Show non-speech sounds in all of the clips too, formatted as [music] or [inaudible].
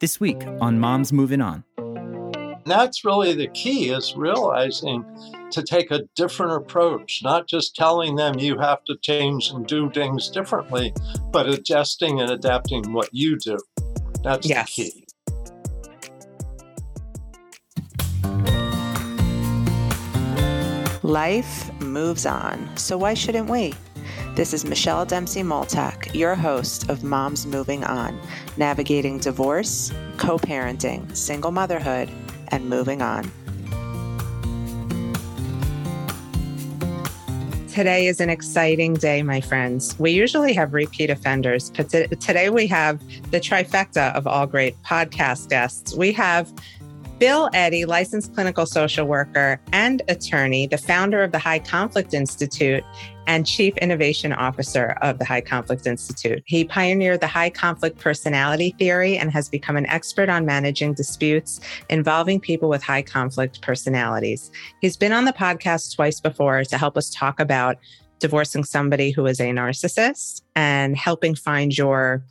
This week on Moms Moving On. That's really the key is realizing to take a different approach, not just telling them you have to change and do things differently, but adjusting and adapting what you do. That's yes. the key. Life moves on, so why shouldn't we? This is Michelle Dempsey Multack, your host of Moms Moving On, navigating divorce, co parenting, single motherhood, and moving on. Today is an exciting day, my friends. We usually have repeat offenders, but today we have the trifecta of all great podcast guests. We have Bill Eddy, licensed clinical social worker and attorney, the founder of the High Conflict Institute and chief innovation officer of the High Conflict Institute. He pioneered the high conflict personality theory and has become an expert on managing disputes involving people with high conflict personalities. He's been on the podcast twice before to help us talk about divorcing somebody who is a narcissist and helping find your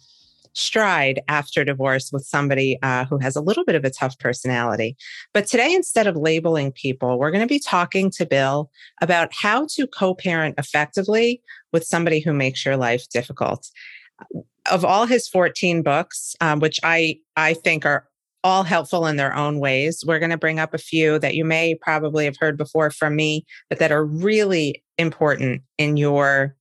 stride after divorce with somebody uh, who has a little bit of a tough personality. But today, instead of labeling people, we're going to be talking to Bill about how to co parent effectively with somebody who makes your life difficult. Of all his 14 books, um, which I, I think are all helpful in their own ways. We're going to bring up a few that you may probably have heard before from me, but that are really important in your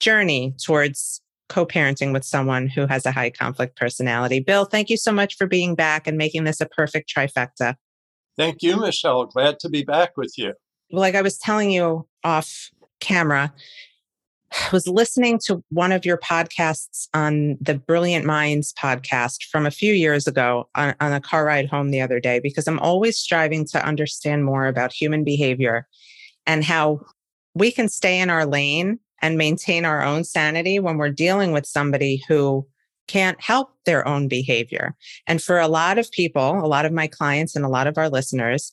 journey towards co parenting with someone who has a high conflict personality. Bill, thank you so much for being back and making this a perfect trifecta. Thank you, Michelle. Glad to be back with you. Like I was telling you off camera, I was listening to one of your podcasts on the Brilliant Minds podcast from a few years ago on, on a car ride home the other day because I'm always striving to understand more about human behavior and how we can stay in our lane and maintain our own sanity when we're dealing with somebody who can't help their own behavior. And for a lot of people, a lot of my clients and a lot of our listeners,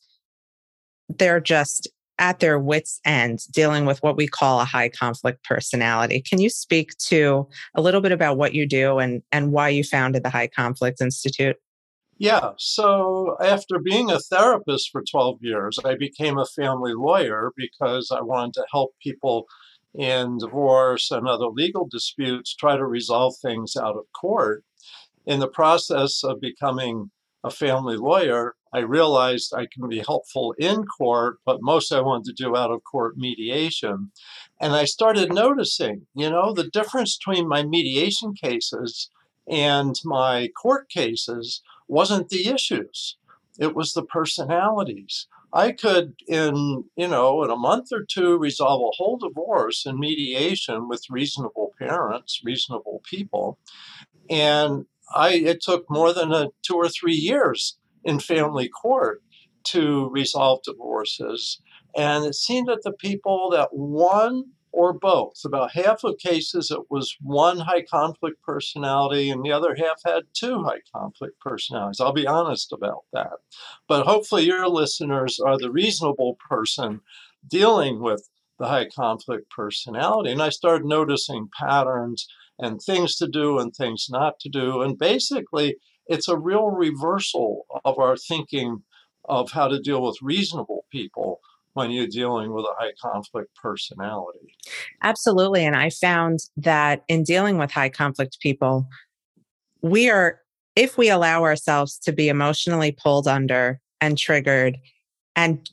they're just at their wits' end dealing with what we call a high conflict personality. Can you speak to a little bit about what you do and, and why you founded the High Conflict Institute? Yeah, so after being a therapist for 12 years, I became a family lawyer because I wanted to help people in divorce and other legal disputes try to resolve things out of court. In the process of becoming a family lawyer, I realized I can be helpful in court, but most I wanted to do out of court mediation. And I started noticing, you know, the difference between my mediation cases and my court cases wasn't the issues, it was the personalities. I could, in you know, in a month or two, resolve a whole divorce in mediation with reasonable parents, reasonable people, and I it took more than a two or three years in family court to resolve divorces, and it seemed that the people that won or both. About half of cases, it was one high conflict personality, and the other half had two high conflict personalities. I'll be honest about that. But hopefully, your listeners are the reasonable person dealing with the high conflict personality. And I started noticing patterns and things to do and things not to do. And basically, it's a real reversal of our thinking of how to deal with reasonable people when you're dealing with a high conflict personality. Absolutely. And I found that in dealing with high conflict people, we are, if we allow ourselves to be emotionally pulled under and triggered and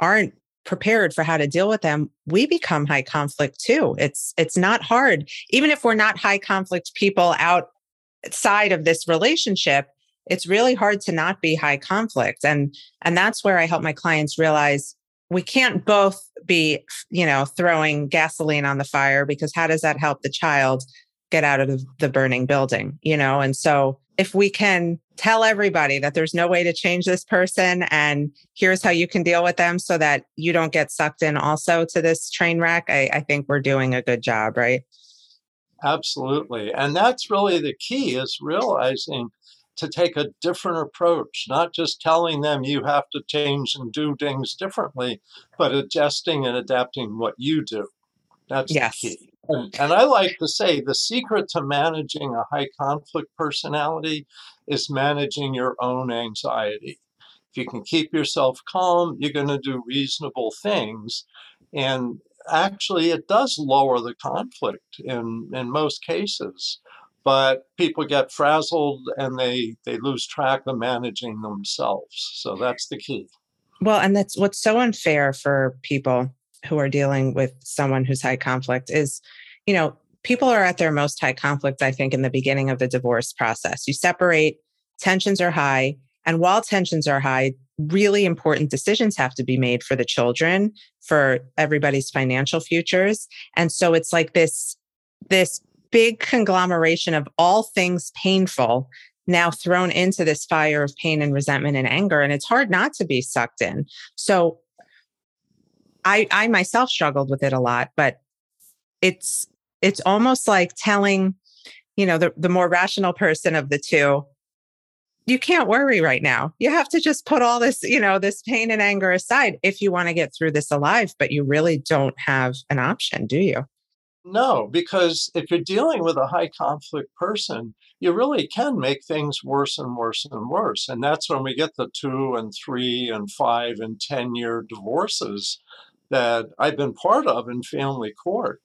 aren't prepared for how to deal with them we become high conflict too it's it's not hard even if we're not high conflict people outside of this relationship it's really hard to not be high conflict and and that's where i help my clients realize we can't both be, you know, throwing gasoline on the fire because how does that help the child get out of the burning building, you know? And so if we can tell everybody that there's no way to change this person and here's how you can deal with them so that you don't get sucked in also to this train wreck, I, I think we're doing a good job, right? Absolutely. And that's really the key is realizing to take a different approach, not just telling them you have to change and do things differently, but adjusting and adapting what you do. That's yes. the key. And, and I like to say the secret to managing a high conflict personality is managing your own anxiety. If you can keep yourself calm, you're going to do reasonable things. And actually, it does lower the conflict in, in most cases. But people get frazzled and they, they lose track of managing themselves. So that's the key. Well, and that's what's so unfair for people who are dealing with someone who's high conflict is, you know, people are at their most high conflict, I think, in the beginning of the divorce process. You separate, tensions are high. And while tensions are high, really important decisions have to be made for the children, for everybody's financial futures. And so it's like this, this big conglomeration of all things painful now thrown into this fire of pain and resentment and anger. And it's hard not to be sucked in. So I, I myself struggled with it a lot, but it's, it's almost like telling, you know, the, the more rational person of the two, you can't worry right now. You have to just put all this, you know, this pain and anger aside if you want to get through this alive, but you really don't have an option, do you? No, because if you're dealing with a high conflict person, you really can make things worse and worse and worse. And that's when we get the two and three and five and 10 year divorces that I've been part of in family court.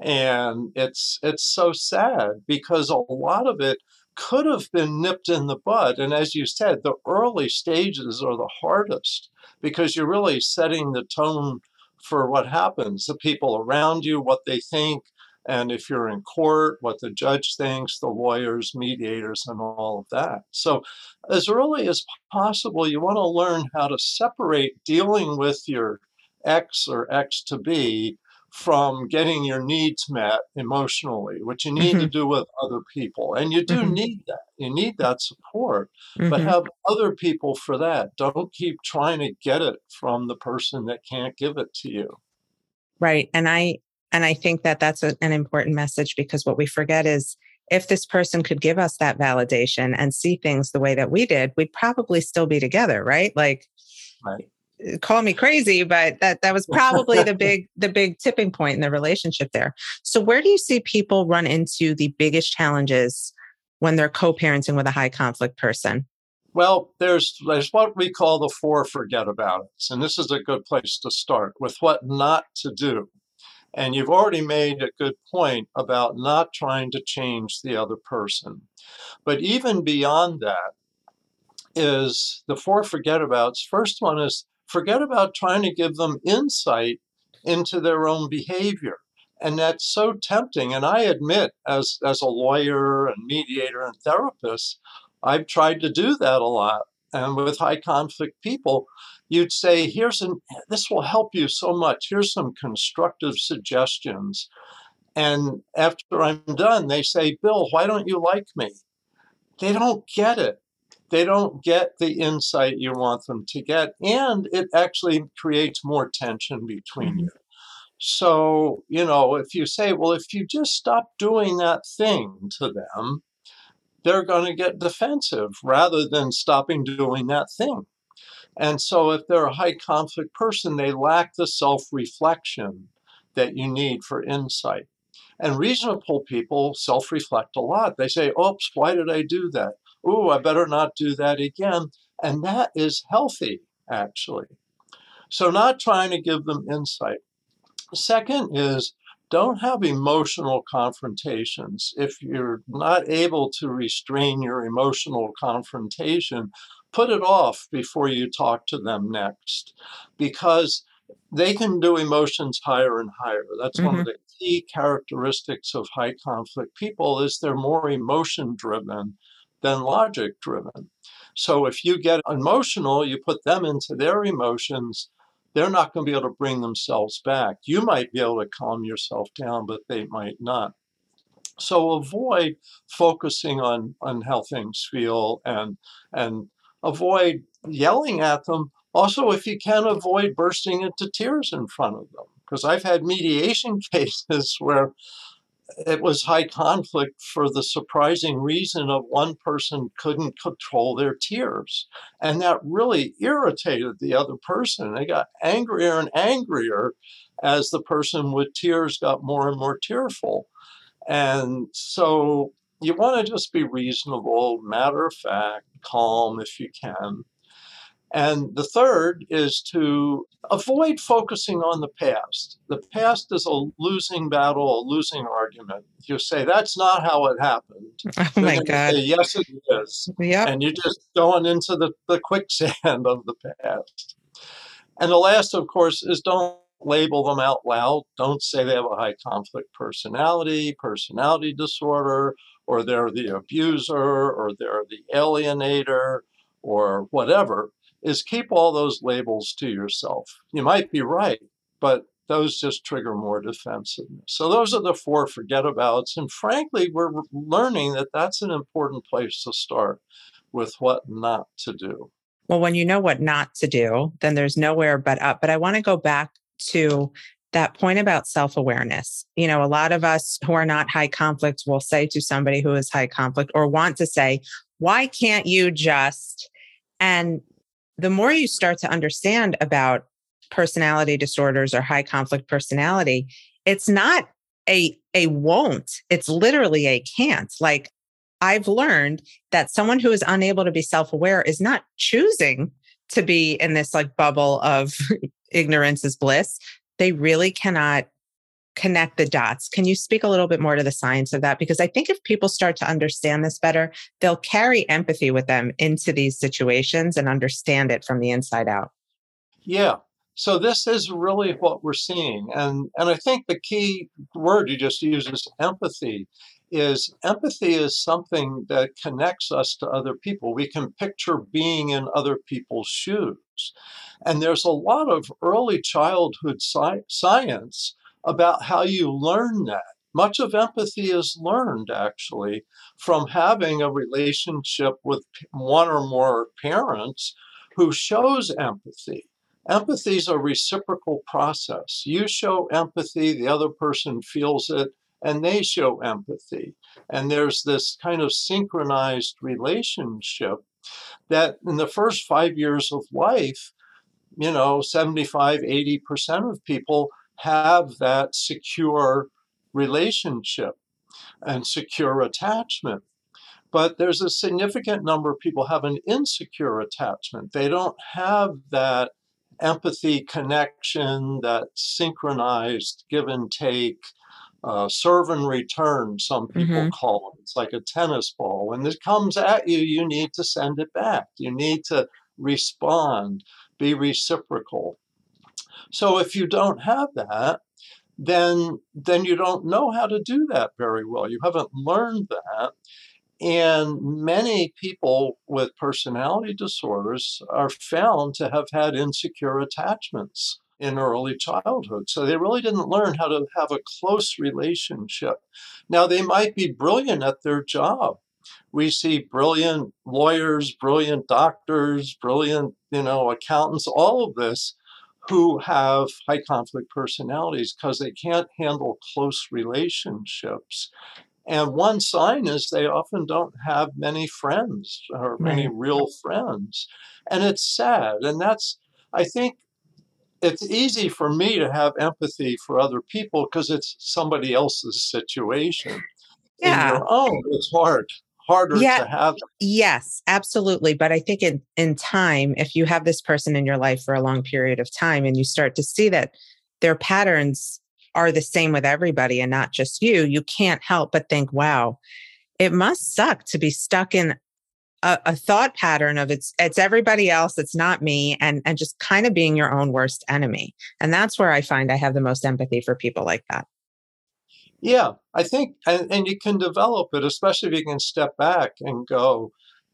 And it's it's so sad because a lot of it could have been nipped in the bud. And as you said, the early stages are the hardest because you're really setting the tone for what happens, the people around you, what they think, and if you're in court, what the judge thinks, the lawyers, mediators, and all of that. So, as early as possible, you want to learn how to separate dealing with your ex or ex to be from getting your needs met emotionally, which you need mm-hmm. to do with other people. And you do mm-hmm. need that. You need that support, mm-hmm. but have other people for that. Don't keep trying to get it from the person that can't give it to you. Right. And I and I think that that's a, an important message because what we forget is if this person could give us that validation and see things the way that we did, we'd probably still be together, right? Like right call me crazy but that that was probably the [laughs] big the big tipping point in the relationship there. So where do you see people run into the biggest challenges when they're co-parenting with a high conflict person? Well there's there's what we call the four forget about it and this is a good place to start with what not to do. And you've already made a good point about not trying to change the other person. But even beyond that is the four forget abouts. First one is forget about trying to give them insight into their own behavior. And that's so tempting. And I admit, as, as a lawyer and mediator and therapist, I've tried to do that a lot. And with high conflict people, you'd say, here's an, this will help you so much. Here's some constructive suggestions. And after I'm done, they say, Bill, why don't you like me? They don't get it they don't get the insight you want them to get, and it actually creates more tension between mm-hmm. you. So, you know, if you say, well, if you just stop doing that thing to them, they're going to get defensive rather than stopping doing that thing. And so, if they're a high conflict person, they lack the self reflection that you need for insight. And reasonable people self reflect a lot. They say, oops, why did I do that? Ooh, I better not do that again. And that is healthy, actually. So, not trying to give them insight. Second is don't have emotional confrontations. If you're not able to restrain your emotional confrontation, put it off before you talk to them next because they can do emotions higher and higher. That's mm-hmm. one of mm-hmm. the key characteristics of high conflict people is they're more emotion driven than logic driven. So if you get emotional, you put them into their emotions, they're not going to be able to bring themselves back. You might be able to calm yourself down, but they might not. So avoid focusing on, on how things feel and and avoid yelling at them. Also, if you can avoid bursting into tears in front of them. Because I've had mediation [laughs] cases where it was high conflict for the surprising reason of one person couldn't control their tears. And that really irritated the other person. They got angrier and angrier as the person with tears got more and more tearful. And so you want to just be reasonable, matter of fact, calm if you can. And the third is to avoid focusing on the past. The past is a losing battle, a losing argument. You say, that's not how it happened. [laughs] Oh my God. Say, yes, it is. Yep. And you're just going into the, the quicksand of the past. And the last, of course, is don't label them out loud. Don't say they have a high conflict personality, personality disorder, or they're the abuser, or they're the alienator, or whatever is keep all those labels to yourself. You might be right, but those just trigger more defensiveness. So those are the four forget abouts. And frankly, we're learning that that's an important place to start with what not to do. Well, when you know what not to do, then there's nowhere but up. But I want to go back to that point about self awareness. You know, a lot of us who are not high conflict will say to somebody who is high conflict or want to say, why can't you just? And the more you start to understand about personality disorders or high conflict personality, it's not a a won't, it's literally a can't. Like I've learned that someone who is unable to be self-aware is not choosing to be in this like bubble of [laughs] ignorance is bliss. They really cannot connect the dots. Can you speak a little bit more to the science of that? Because I think if people start to understand this better, they'll carry empathy with them into these situations and understand it from the inside out. Yeah. So this is really what we're seeing. And and I think the key word you just used is empathy. Is empathy is something that connects us to other people. We can picture being in other people's shoes. And there's a lot of early childhood sci- science about how you learn that. Much of empathy is learned actually from having a relationship with one or more parents who shows empathy. Empathy is a reciprocal process. You show empathy, the other person feels it, and they show empathy. And there's this kind of synchronized relationship that in the first five years of life, you know, 75, 80% of people have that secure relationship and secure attachment. But there's a significant number of people have an insecure attachment. They don't have that empathy connection, that synchronized give and take, uh, serve and return, some people mm-hmm. call it. It's like a tennis ball. When it comes at you, you need to send it back. You need to respond, be reciprocal. So if you don't have that, then then you don't know how to do that very well. You haven't learned that. And many people with personality disorders are found to have had insecure attachments in early childhood. So they really didn't learn how to have a close relationship. Now, they might be brilliant at their job. We see brilliant lawyers, brilliant doctors, brilliant, you know, accountants, all of this who have high conflict personalities because they can't handle close relationships. And one sign is they often don't have many friends or right. many real friends. And it's sad. And that's, I think, it's easy for me to have empathy for other people because it's somebody else's situation. Yeah. In your own, it's hard harder yeah, to have. Yes, absolutely. But I think in, in time, if you have this person in your life for a long period of time and you start to see that their patterns are the same with everybody and not just you, you can't help but think, wow, it must suck to be stuck in a, a, thought pattern of it's it's everybody else it's not me and and just kind of being your own worst enemy and that's where i find i have the most empathy for people like that yeah, I think, and, and you can develop it, especially if you can step back and go,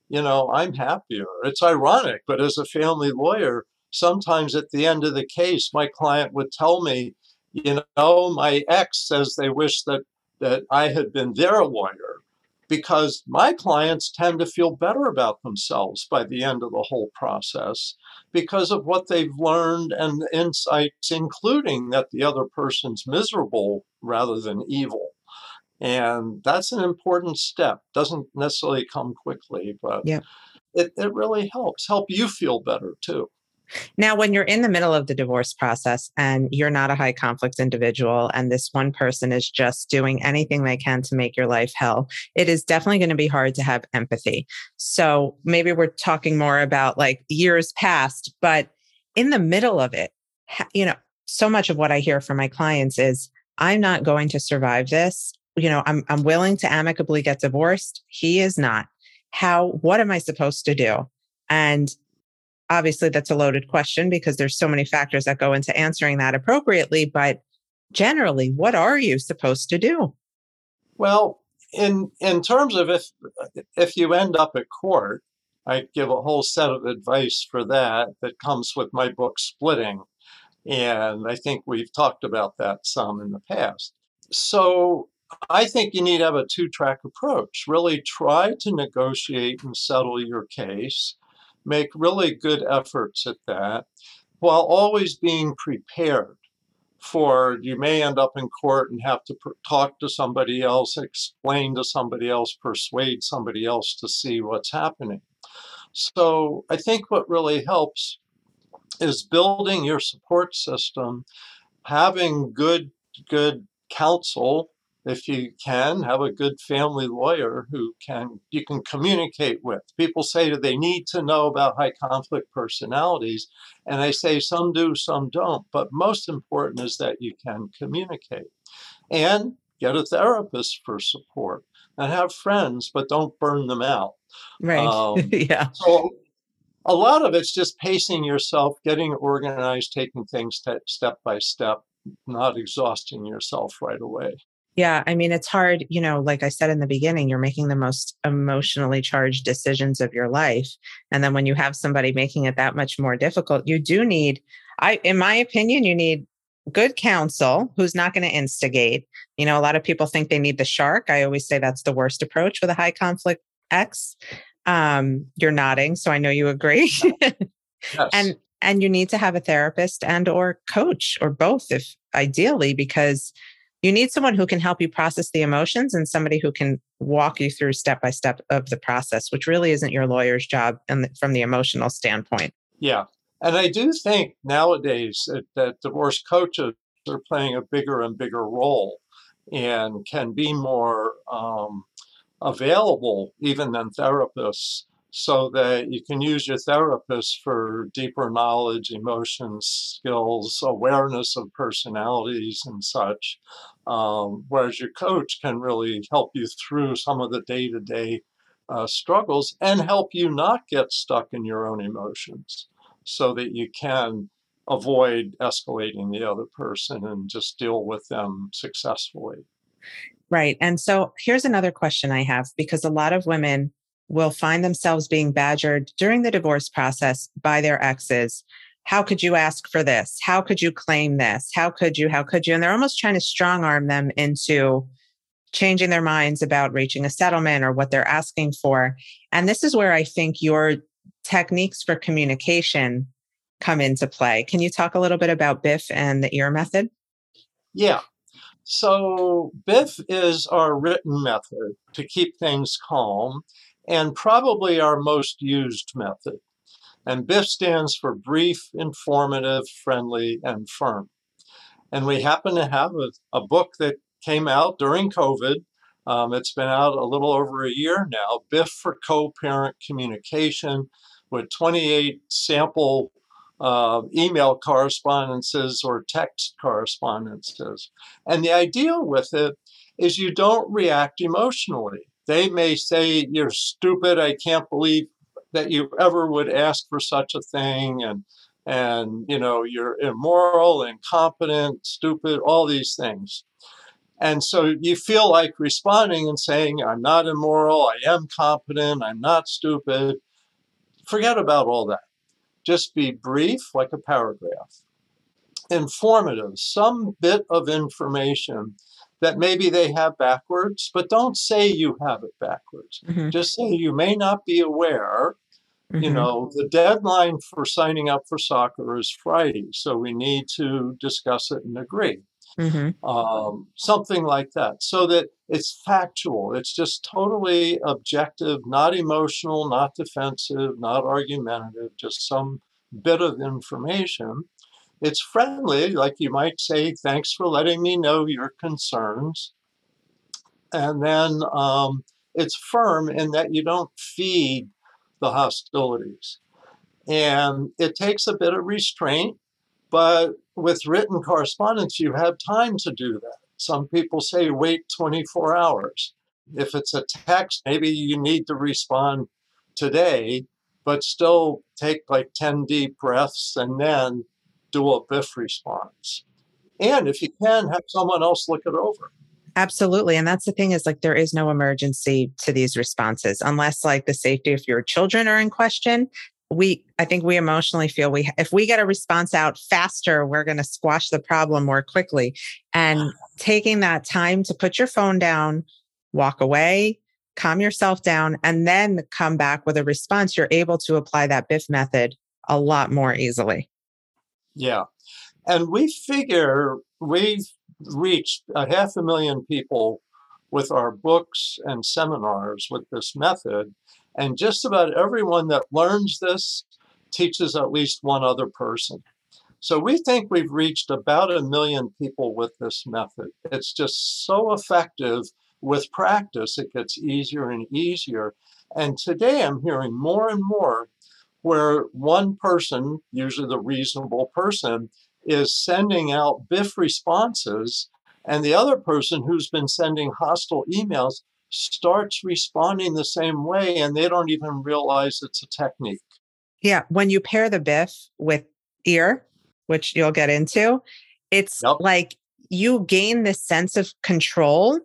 you know, I'm happier. It's ironic, but as a family lawyer, sometimes at the end of the case, my client would tell me, you know, my ex says they wish that that I had been their lawyer because my clients tend to feel better about themselves by the end of the whole process because of what they've learned and insights, including that the other person's miserable rather than evil. And that's an important step. Doesn't necessarily come quickly, but yeah. it, it really helps. Help you feel better too. Now, when you're in the middle of the divorce process and you're not a high conflict individual, and this one person is just doing anything they can to make your life hell, it is definitely going to be hard to have empathy. So maybe we're talking more about like years past, but in the middle of it, you know, so much of what I hear from my clients is I'm not going to survive this. You know, I'm I'm willing to amicably get divorced. He is not. How what am I supposed to do? And obviously that's a loaded question because there's so many factors that go into answering that appropriately, but generally, what are you supposed to do? Well, in in terms of if if you end up at court, I give a whole set of advice for that that comes with my book Splitting. And I think we've talked about that some in the past. So I think you need to have a two track approach. Really try to negotiate and settle your case make really good efforts at that while always being prepared for you may end up in court and have to talk to somebody else, explain to somebody else, persuade somebody else to see what's happening. So I think what really helps is building your support system, having good good counsel if you can have a good family lawyer who can you can communicate with. People say that they need to know about high conflict personalities and i say some do some don't but most important is that you can communicate and get a therapist for support and have friends but don't burn them out. Right. Um, [laughs] yeah. so a lot of it's just pacing yourself getting organized taking things step by step not exhausting yourself right away yeah, I mean, it's hard, you know, like I said in the beginning, you're making the most emotionally charged decisions of your life. And then when you have somebody making it that much more difficult, you do need, I, in my opinion, you need good counsel who's not going to instigate. You know, a lot of people think they need the shark. I always say that's the worst approach with a high conflict ex. Um, you're nodding, so I know you agree. [laughs] yes. And and you need to have a therapist and or coach or both if ideally because you need someone who can help you process the emotions and somebody who can walk you through step by step of the process, which really isn't your lawyer's job and from the emotional standpoint. Yeah. And I do think nowadays that, that divorce coaches are playing a bigger and bigger role and can be more um, available even than therapists so that you can use your therapist for deeper knowledge, emotions, skills, awareness of personalities, and such. Um, whereas your coach can really help you through some of the day to day struggles and help you not get stuck in your own emotions so that you can avoid escalating the other person and just deal with them successfully. Right. And so here's another question I have because a lot of women will find themselves being badgered during the divorce process by their exes. How could you ask for this? How could you claim this? How could you? How could you? And they're almost trying to strong arm them into changing their minds about reaching a settlement or what they're asking for. And this is where I think your techniques for communication come into play. Can you talk a little bit about Biff and the ear method? Yeah. So, Biff is our written method to keep things calm and probably our most used method. And BIFF stands for brief, informative, friendly, and firm. And we happen to have a, a book that came out during COVID. Um, it's been out a little over a year now BIFF for Co parent Communication with 28 sample uh, email correspondences or text correspondences. And the idea with it is you don't react emotionally. They may say, You're stupid. I can't believe that you ever would ask for such a thing. And, and you know, you're immoral, incompetent, stupid, all these things. And so you feel like responding and saying, I'm not immoral, I am competent, I'm not stupid. Forget about all that. Just be brief, like a paragraph. Informative, some bit of information that maybe they have backwards, but don't say you have it backwards. Mm-hmm. Just say you may not be aware. Mm-hmm. You know, the deadline for signing up for soccer is Friday, so we need to discuss it and agree. mm-hmm. um, something like that, so that it's factual. It's just totally objective, not emotional, not defensive, not argumentative, just some bit of information. It's friendly, like you might say, thanks for letting me know your concerns. And then um, it's firm in that you don't feed the hostilities. And it takes a bit of restraint, but with written correspondence, you have time to do that. Some people say wait 24 hours. If it's a text, maybe you need to respond today, but still take like 10 deep breaths and then do a biff response. And if you can, have someone else look it over. Absolutely. And that's the thing is like there is no emergency to these responses unless like the safety of your children are in question. We I think we emotionally feel we if we get a response out faster, we're going to squash the problem more quickly. And taking that time to put your phone down, walk away, calm yourself down and then come back with a response, you're able to apply that BIFF method a lot more easily. Yeah. And we figure we've reached a half a million people with our books and seminars with this method. And just about everyone that learns this teaches at least one other person. So we think we've reached about a million people with this method. It's just so effective with practice, it gets easier and easier. And today I'm hearing more and more where one person, usually the reasonable person, is sending out BIFF responses, and the other person who's been sending hostile emails starts responding the same way, and they don't even realize it's a technique. Yeah. When you pair the BIFF with ear, which you'll get into, it's yep. like you gain this sense of control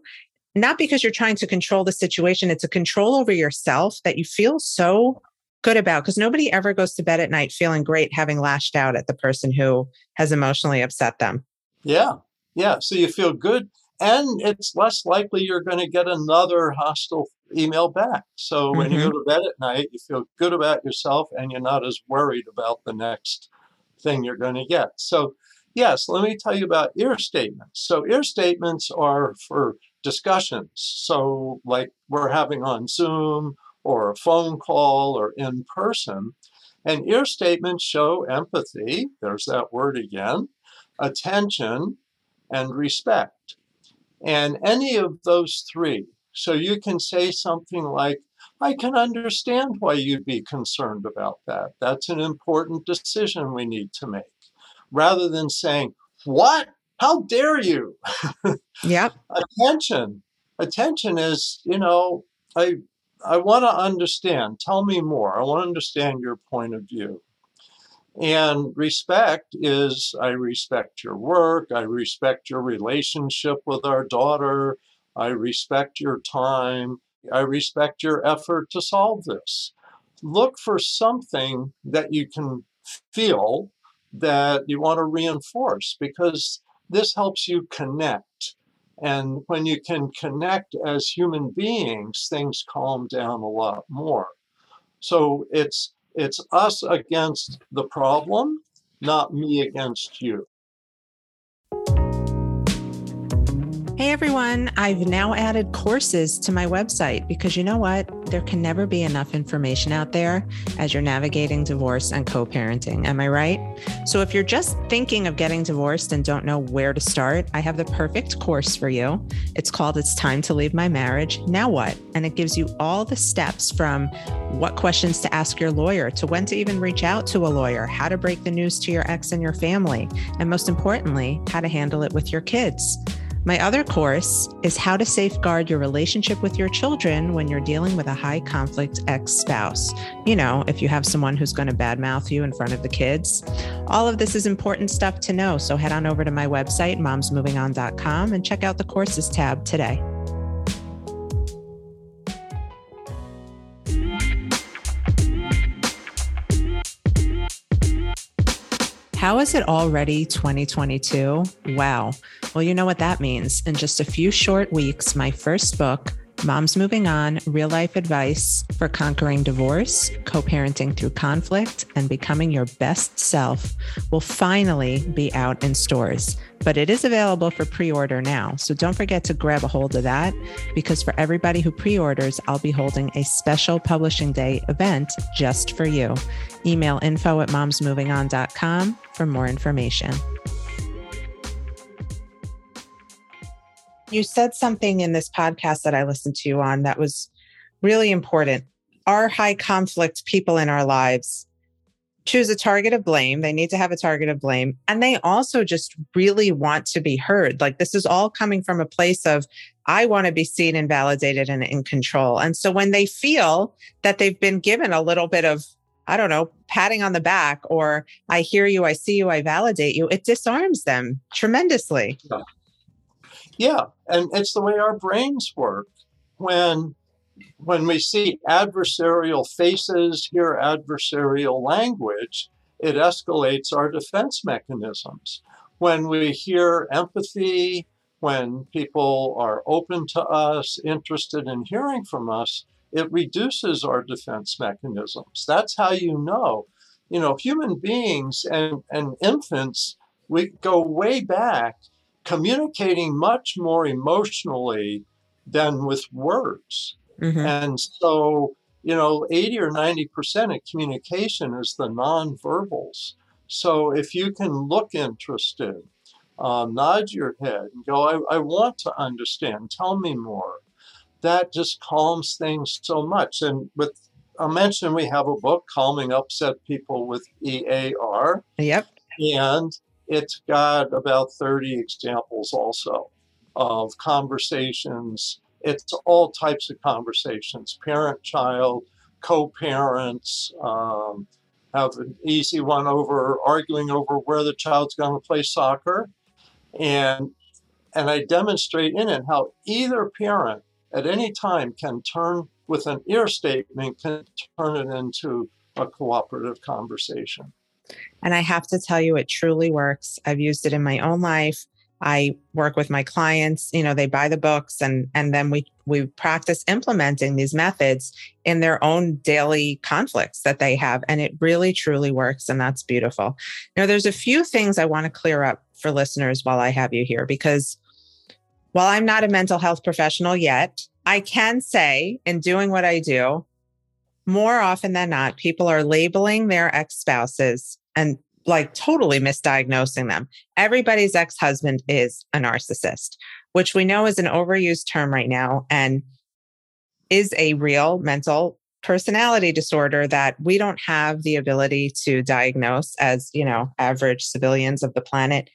not because you're trying to control the situation, it's a control over yourself that you feel so good about because nobody ever goes to bed at night feeling great having lashed out at the person who has emotionally upset them. Yeah. Yeah. So you feel good. And it's less likely you're going to get another hostile email back. So when mm-hmm. you go to bed at night, you feel good about yourself and you're not as worried about the next thing you're going to get. So, yes, let me tell you about ear statements. So, ear statements are for discussions. So, like we're having on Zoom or a phone call or in person. And ear statements show empathy, there's that word again, attention, and respect. And any of those three. So you can say something like, I can understand why you'd be concerned about that. That's an important decision we need to make. Rather than saying, What? How dare you? [laughs] Yeah. Attention. Attention is, you know, I I want to understand. Tell me more. I want to understand your point of view. And respect is I respect your work. I respect your relationship with our daughter. I respect your time. I respect your effort to solve this. Look for something that you can feel that you want to reinforce because this helps you connect. And when you can connect as human beings, things calm down a lot more. So it's it's us against the problem, not me against you. Everyone, I've now added courses to my website because you know what? There can never be enough information out there as you're navigating divorce and co parenting. Am I right? So if you're just thinking of getting divorced and don't know where to start, I have the perfect course for you. It's called It's Time to Leave My Marriage. Now what? And it gives you all the steps from what questions to ask your lawyer to when to even reach out to a lawyer, how to break the news to your ex and your family, and most importantly, how to handle it with your kids. My other course is how to safeguard your relationship with your children when you're dealing with a high conflict ex spouse. You know, if you have someone who's going to badmouth you in front of the kids. All of this is important stuff to know. So head on over to my website, momsmovingon.com, and check out the courses tab today. How is it already 2022? Wow. Well, you know what that means. In just a few short weeks, my first book, Moms Moving On Real Life Advice for Conquering Divorce, Co parenting through conflict, and becoming your best self will finally be out in stores. But it is available for pre order now. So don't forget to grab a hold of that because for everybody who pre orders, I'll be holding a special Publishing Day event just for you. Email info at momsmovingon.com for more information. You said something in this podcast that I listened to you on that was really important. Our high conflict people in our lives choose a target of blame. They need to have a target of blame. And they also just really want to be heard. Like this is all coming from a place of, I want to be seen and validated and in control. And so when they feel that they've been given a little bit of, I don't know, patting on the back or I hear you, I see you, I validate you, it disarms them tremendously. Yeah. And it's the way our brains work. When when we see adversarial faces, hear adversarial language, it escalates our defense mechanisms. When we hear empathy, when people are open to us, interested in hearing from us, it reduces our defense mechanisms. That's how you know. You know, human beings and, and infants, we go way back communicating much more emotionally than with words. Mm-hmm. And so, you know, 80 or 90% of communication is the nonverbals. So if you can look interested, um, nod your head and go, I, I want to understand, tell me more, that just calms things so much. And with I mentioned we have a book, Calming Upset People with EAR. Yep. And it's got about 30 examples also of conversations. It's all types of conversations parent child, co parents. Um, have an easy one over arguing over where the child's going to play soccer. And, and I demonstrate in it how either parent at any time can turn with an ear statement, can turn it into a cooperative conversation. And I have to tell you, it truly works. I've used it in my own life. I work with my clients, you know, they buy the books and and then we we practice implementing these methods in their own daily conflicts that they have and it really truly works and that's beautiful. Now there's a few things I want to clear up for listeners while I have you here because while I'm not a mental health professional yet, I can say in doing what I do, more often than not, people are labeling their ex spouses and like totally misdiagnosing them. Everybody's ex husband is a narcissist, which we know is an overused term right now and is a real mental personality disorder that we don't have the ability to diagnose as, you know, average civilians of the planet.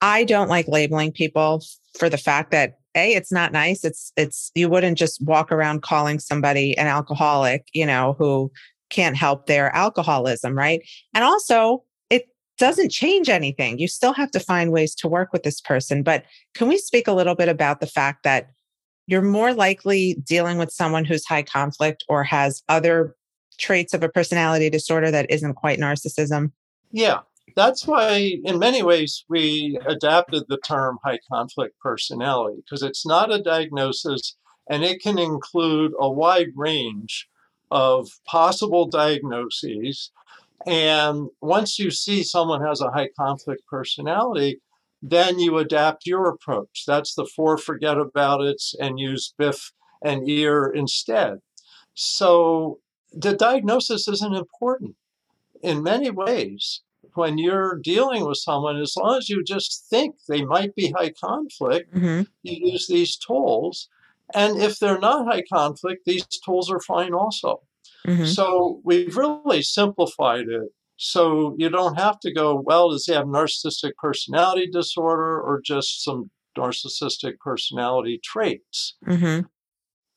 I don't like labeling people for the fact that a it's not nice it's it's you wouldn't just walk around calling somebody an alcoholic you know who can't help their alcoholism right? And also it doesn't change anything. You still have to find ways to work with this person but can we speak a little bit about the fact that you're more likely dealing with someone who's high conflict or has other traits of a personality disorder that isn't quite narcissism? Yeah that's why, in many ways, we adapted the term high conflict personality because it's not a diagnosis and it can include a wide range of possible diagnoses. And once you see someone has a high conflict personality, then you adapt your approach. That's the four forget about it and use biff and ear instead. So the diagnosis isn't important in many ways when you're dealing with someone, as long as you just think they might be high conflict, mm-hmm. you use these tools. And if they're not high conflict, these tools are fine also. Mm-hmm. So we've really simplified it. So you don't have to go, well, does he have narcissistic personality disorder or just some narcissistic personality traits? Mm-hmm.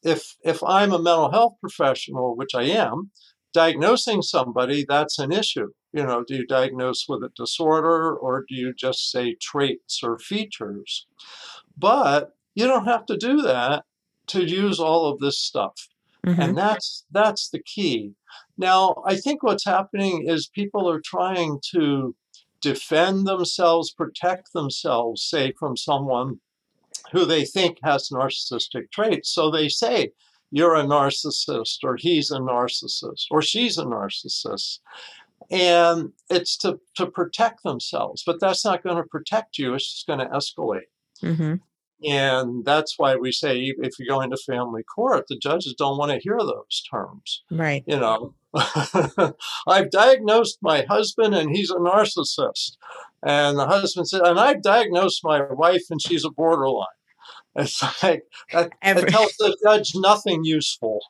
If if I'm a mental health professional, which I am, diagnosing somebody, that's an issue. You know, do you diagnose with a disorder or do you just say traits or features? But you don't have to do that to use all of this stuff. Mm-hmm. And that's that's the key. Now, I think what's happening is people are trying to defend themselves, protect themselves, say from someone who they think has narcissistic traits. So they say, you're a narcissist, or he's a narcissist, or she's a narcissist. And it's to, to protect themselves, but that's not going to protect you. It's just going to escalate. Mm-hmm. And that's why we say if you go into family court, the judges don't want to hear those terms. Right. You know, [laughs] I've diagnosed my husband and he's a narcissist. And the husband said, and I've diagnosed my wife and she's a borderline. It's [laughs] like that, Every, that tells the judge nothing useful.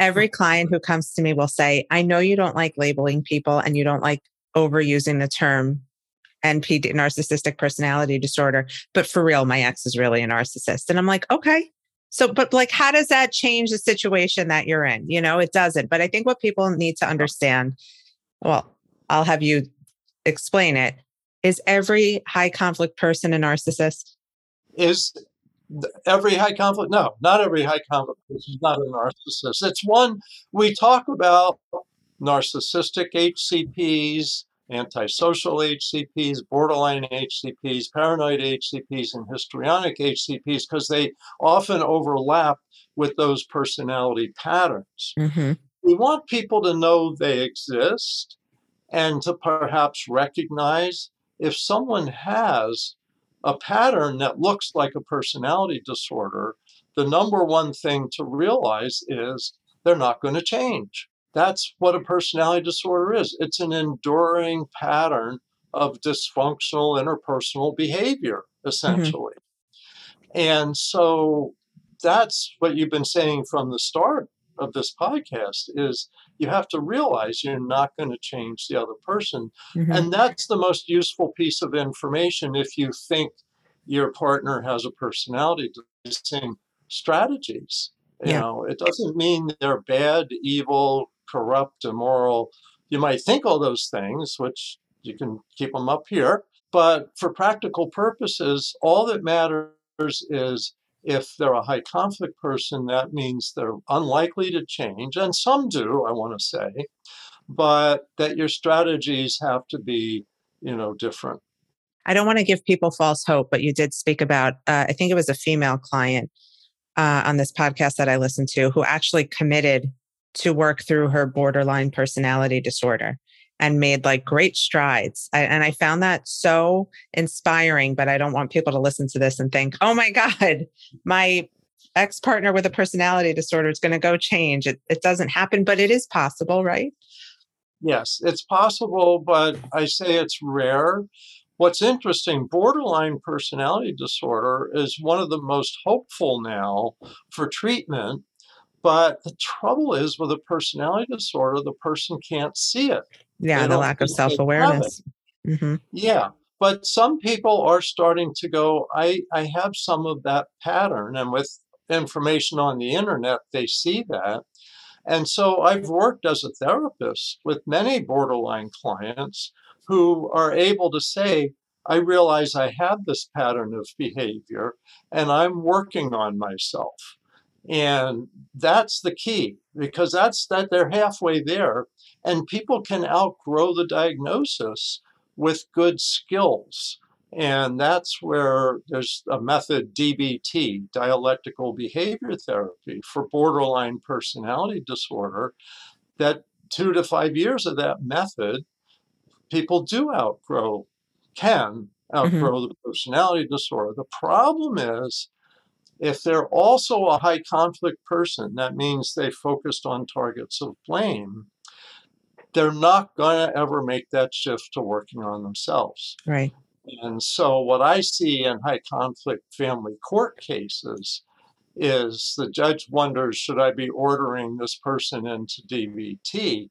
Every client who comes to me will say, I know you don't like labeling people and you don't like overusing the term NPD, narcissistic personality disorder. But for real, my ex is really a narcissist. And I'm like, okay. So, but like, how does that change the situation that you're in? You know, it doesn't. But I think what people need to understand, well, I'll have you explain it. Is every high conflict person a narcissist? Is every high conflict? No, not every high conflict person is not a narcissist. It's one we talk about narcissistic HCPs, antisocial HCPs, borderline HCPs, paranoid HCPs, and histrionic HCPs because they often overlap with those personality patterns. Mm-hmm. We want people to know they exist and to perhaps recognize if someone has a pattern that looks like a personality disorder, the number one thing to realize is they're not going to change. That's what a personality disorder is. It's an enduring pattern of dysfunctional interpersonal behavior, mm-hmm. essentially. Mm-hmm. And so that's what you've been saying from the start of this podcast is you have to realize you're not going to change the other person. Mm-hmm. And that's the most useful piece of information if you think your partner has a personality same strategies. You yeah. know, it doesn't mean they're bad, evil, corrupt, immoral. You might think all those things, which you can keep them up here. But for practical purposes, all that matters is if they're a high conflict person, that means they're unlikely to change. And some do, I want to say, but that your strategies have to be, you know, different. I don't want to give people false hope, but you did speak about, uh, I think it was a female client uh, on this podcast that I listened to who actually committed to work through her borderline personality disorder and made like great strides. I, and I found that so inspiring, but I don't want people to listen to this and think, oh my God, my ex partner with a personality disorder is going to go change. It, it doesn't happen, but it is possible, right? Yes, it's possible, but I say it's rare. What's interesting, borderline personality disorder is one of the most hopeful now for treatment but the trouble is with a personality disorder, the person can't see it. Yeah, the lack of self awareness. Mm-hmm. Yeah. But some people are starting to go, I, I have some of that pattern. And with information on the internet, they see that. And so I've worked as a therapist with many borderline clients who are able to say, I realize I have this pattern of behavior and I'm working on myself. And that's the key because that's that they're halfway there and people can outgrow the diagnosis with good skills. And that's where there's a method, DBT, dialectical behavior therapy for borderline personality disorder, that two to five years of that method, people do outgrow, can outgrow mm-hmm. the personality disorder. The problem is if they're also a high conflict person, that means they focused on targets of blame, they're not going to ever make that shift to working on themselves. Right. And so, what I see in high conflict family court cases is the judge wonders should I be ordering this person into DBT?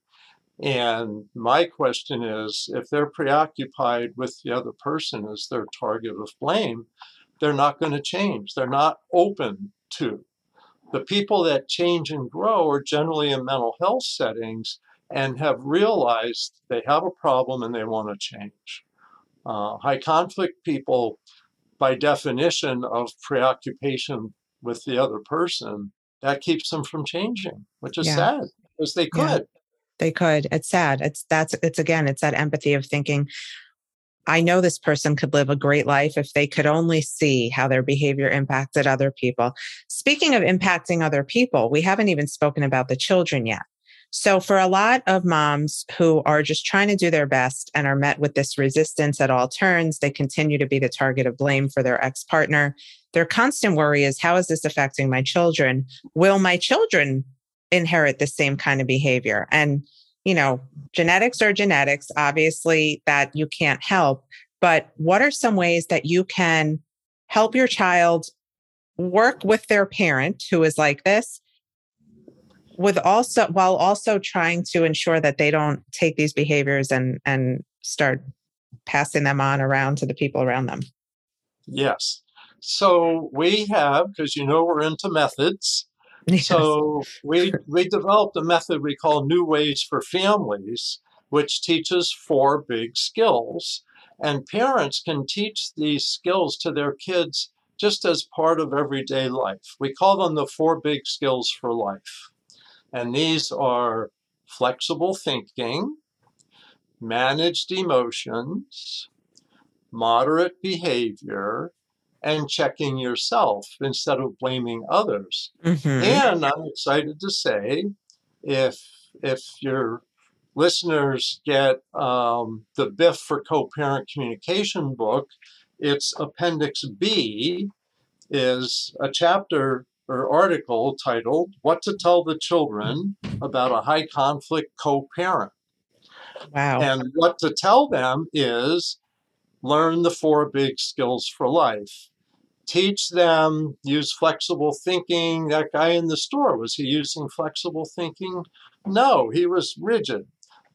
And my question is if they're preoccupied with the other person as their target of blame, they're not going to change. They're not open to. The people that change and grow are generally in mental health settings and have realized they have a problem and they want to change. Uh, high conflict people, by definition of preoccupation with the other person, that keeps them from changing, which is yeah. sad because they could. Yeah, they could. It's sad. It's that's it's again, it's that empathy of thinking I know this person could live a great life if they could only see how their behavior impacted other people. Speaking of impacting other people, we haven't even spoken about the children yet. So, for a lot of moms who are just trying to do their best and are met with this resistance at all turns, they continue to be the target of blame for their ex partner. Their constant worry is how is this affecting my children? Will my children inherit the same kind of behavior? And, you know, genetics are genetics, obviously, that you can't help. But what are some ways that you can help your child work with their parent who is like this with also while also trying to ensure that they don't take these behaviors and and start passing them on around to the people around them yes so we have because you know we're into methods [laughs] yes. so we we developed a method we call new ways for families which teaches four big skills. And parents can teach these skills to their kids just as part of everyday life. We call them the four big skills for life. And these are flexible thinking, managed emotions, moderate behavior, and checking yourself instead of blaming others. Mm-hmm. And I'm excited to say if if your listeners get um, the BIFF for co-parent communication book, its appendix B is a chapter or article titled What to Tell the Children About a High Conflict Co Parent. Wow. And what to tell them is learn the four big skills for life. Teach them, use flexible thinking. That guy in the store, was he using flexible thinking? No, he was rigid.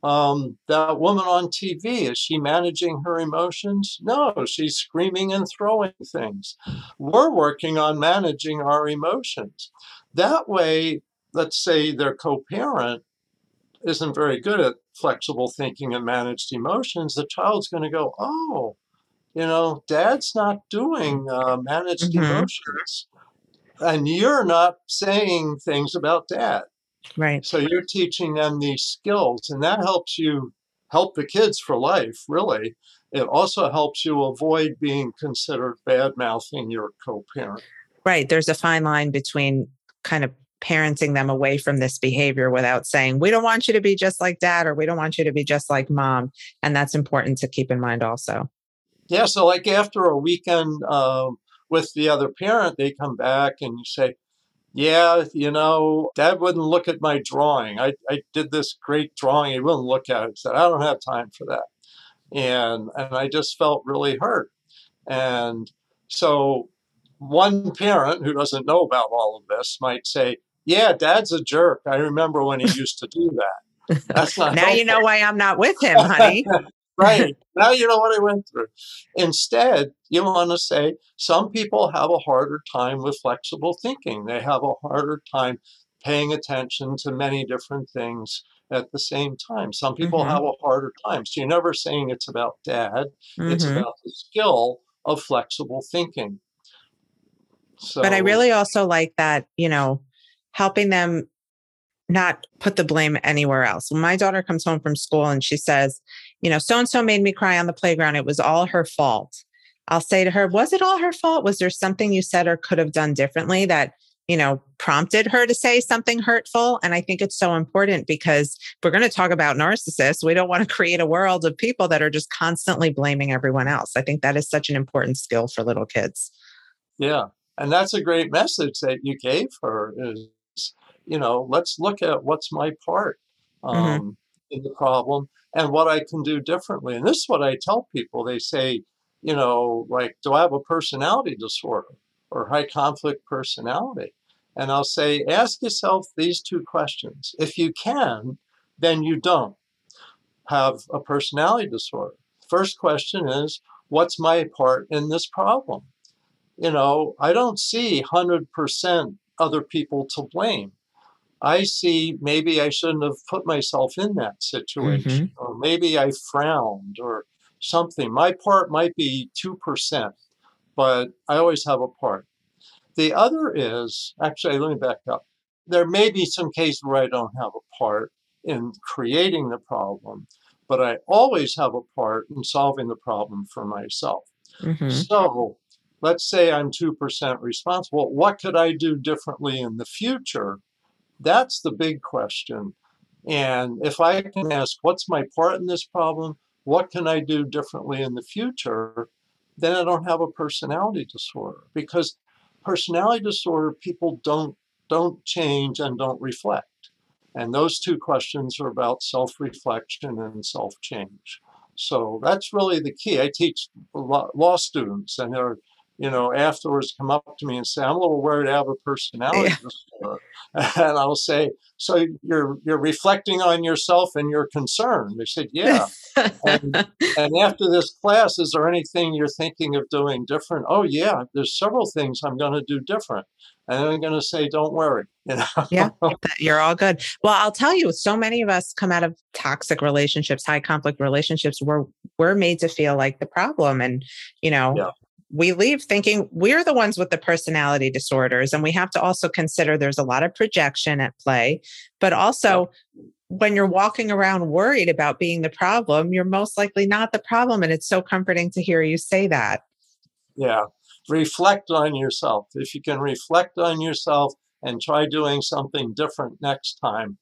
Um, that woman on TV, is she managing her emotions? No, she's screaming and throwing things. We're working on managing our emotions. That way, let's say their co parent isn't very good at flexible thinking and managed emotions, the child's going to go, oh, you know, dad's not doing uh, managed mm-hmm. emotions. And you're not saying things about dad. Right. So you're teaching them these skills, and that helps you help the kids for life, really. It also helps you avoid being considered bad mouthing your co parent. Right. There's a fine line between kind of parenting them away from this behavior without saying, we don't want you to be just like dad or we don't want you to be just like mom. And that's important to keep in mind also. Yeah. So, like after a weekend uh, with the other parent, they come back and you say, yeah, you know, dad wouldn't look at my drawing. I, I did this great drawing. He wouldn't look at it. He said, I don't have time for that. And, and I just felt really hurt. And so one parent who doesn't know about all of this might say, yeah, dad's a jerk. I remember when he used to do that. [laughs] That's not now helpful. you know why I'm not with him, honey. [laughs] right. [laughs] Now you know what I went through. Instead, you want to say some people have a harder time with flexible thinking. They have a harder time paying attention to many different things at the same time. Some people mm-hmm. have a harder time. So you're never saying it's about dad, mm-hmm. it's about the skill of flexible thinking. So, but I really also like that, you know, helping them not put the blame anywhere else. When my daughter comes home from school and she says, you know, so and so made me cry on the playground, it was all her fault. I'll say to her, was it all her fault? Was there something you said or could have done differently that, you know, prompted her to say something hurtful? And I think it's so important because we're going to talk about narcissists. We don't want to [laughs] create a world of people that are just constantly blaming everyone else. I think that is such an important skill for little kids. Yeah. And that's a great message that you gave her is you know, let's look at what's my part mm-hmm. um, mm-hmm. In the problem and what I can do differently. And this is what I tell people. They say, you know, like, do I have a personality disorder or high conflict personality? And I'll say, ask yourself these two questions. If you can, then you don't have a personality disorder. First question is, what's my part in this problem? You know, I don't see 100% other people to blame. I see maybe I shouldn't have put myself in that situation, mm-hmm. or maybe I frowned or something. My part might be 2%, but I always have a part. The other is actually, let me back up. There may be some cases where I don't have a part in creating the problem, but I always have a part in solving the problem for myself. Mhm. So let's say I'm 2% responsible. What could I do differently in the future? That's the big question. And if I can ask, what's my part in this problem? What can I do differently in the future? Then I don't have a personality disorder because personality disorder people don't don't change and don't reflect. And those two questions are about self-reflection and self-change. So that's really the key. I teach law, students, and they're, you know, afterwards come up to me and say, "I'm a little worried I have a personality disorder," [laughs] and I'll say, "So you're you're reflecting on yourself and your concern. They said, "Yeah." and, [laughs] and after this class, is there anything you're thinking of doing different? Oh yeah, there's several things I'm going to do different, and I'm going to say, "Don't worry," [laughs] you know. Yeah. that you're all good. Well, I'll tell you, so many of us come out of toxic relationships, high conflict relationships, where we're made to feel like the problem. And, you know, Yeah. We leave thinking we're the ones with the personality disorders. And we have to also consider there's a lot of projection at play, but also when you're walking around worried about being the problem, you're most likely not the problem. And it's so comforting to hear you say that. Yeah. Reflect on yourself. If you can reflect on yourself and try doing something different next time,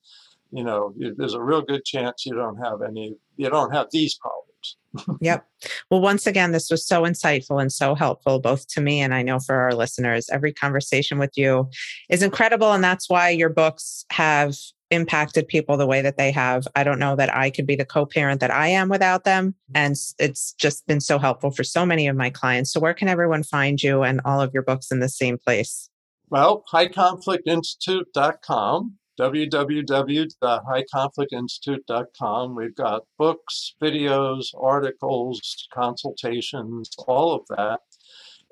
you know, there's a real good chance you don't have any, you don't have these problems. [laughs] Yep. Well, once again, this was so insightful and so helpful, both to me and I know for our listeners. Every conversation with you is incredible. And that's why your books have impacted people the way that they have. I don't know that I could be the co parent that I am without them. And it's just been so helpful for so many of my clients. So, where can everyone find you and all of your books in the same place? Well, highconflictinstitute.com, www.highconflictinstitute.com. We've got books, videos, articles, consultations, all of that.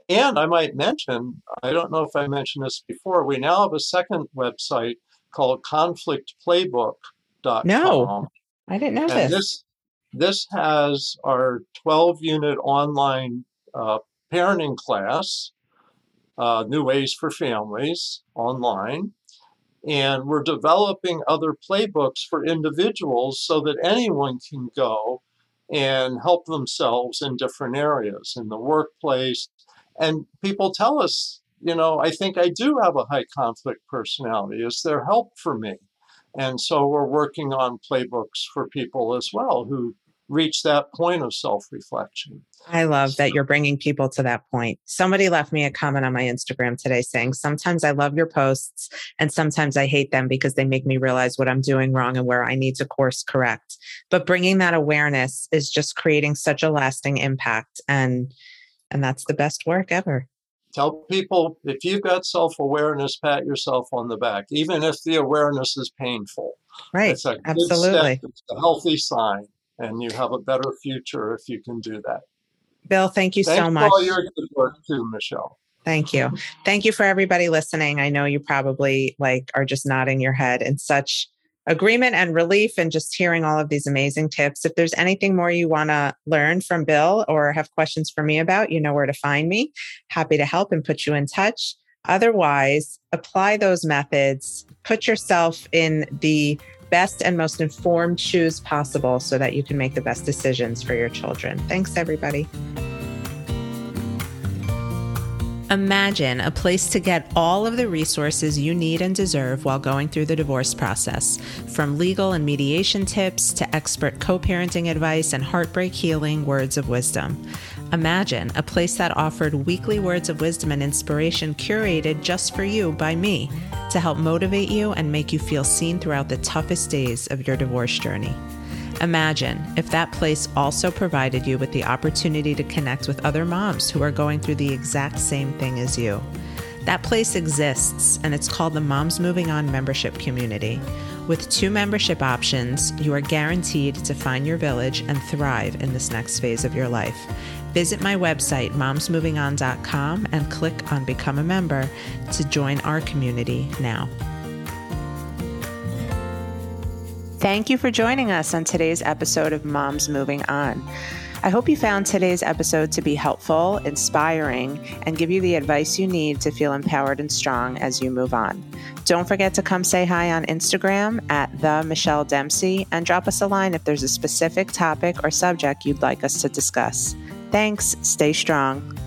And I might mention, I don't know if I mentioned this before, we now have a second website called conflictplaybook.com. No. I didn't know this. this this has our 12 unit online uh, parenting class, uh, New Ways for Families online. And we're developing other playbooks for individuals so that anyone can go and help themselves in different areas in the workplace. And people tell us, you know, I think I do have a high conflict personality. Is there help for me? And so we're working on playbooks for people as well who reach that point of self reflection. I love that you're bringing people to that point. Somebody left me a comment on my Instagram today saying, Sometimes I love your posts and sometimes I hate them because they make me realize what I'm doing wrong and where I need to course correct. But bringing that awareness is just creating such a lasting impact. And and that's the best work ever. Tell people if you've got self awareness, pat yourself on the back, even if the awareness is painful. Right. It's a Absolutely. step. It's a healthy sign, and you have a better future if you can do that. Bill, thank you Thanks so for much. all your good work too, Michelle. Thank you. Thank you for everybody listening. I know you probably like are just nodding your head in such agreement and relief and just hearing all of these amazing tips. If there's anything more you want to learn from Bill or have questions for me about, you know where to find me. Happy to help and put you in touch. Otherwise, apply those methods, put yourself in the best and most informed shoes possible so that you can make the best decisions for your children. Thanks, everybody. Imagine a place to get all of the resources you need and deserve while going through the divorce process, from legal and mediation tips to expert co parenting advice and heartbreak healing words of wisdom. Imagine a place that offered weekly words of wisdom and inspiration curated just for you by me to help motivate you and make you feel seen throughout the toughest days of your divorce journey. Imagine if that place also provided you with the opportunity to connect with other moms who are going through the exact same thing as you. That place exists, and it's called the Moms Moving On membership community. With two membership options, you are guaranteed to find your village and thrive in this next phase of your life. Visit my website, momsmovingon.com, and click on Become a Member to join our community now. Thank you for joining us on today's episode of Moms Moving On. I hope you found today's episode to be helpful, inspiring, and give you the advice you need to feel empowered and strong as you move on. Don't forget to come say hi on Instagram at the Michelle Dempsey and drop us a line if there's a specific topic or subject you'd like us to discuss. Thanks. Stay strong.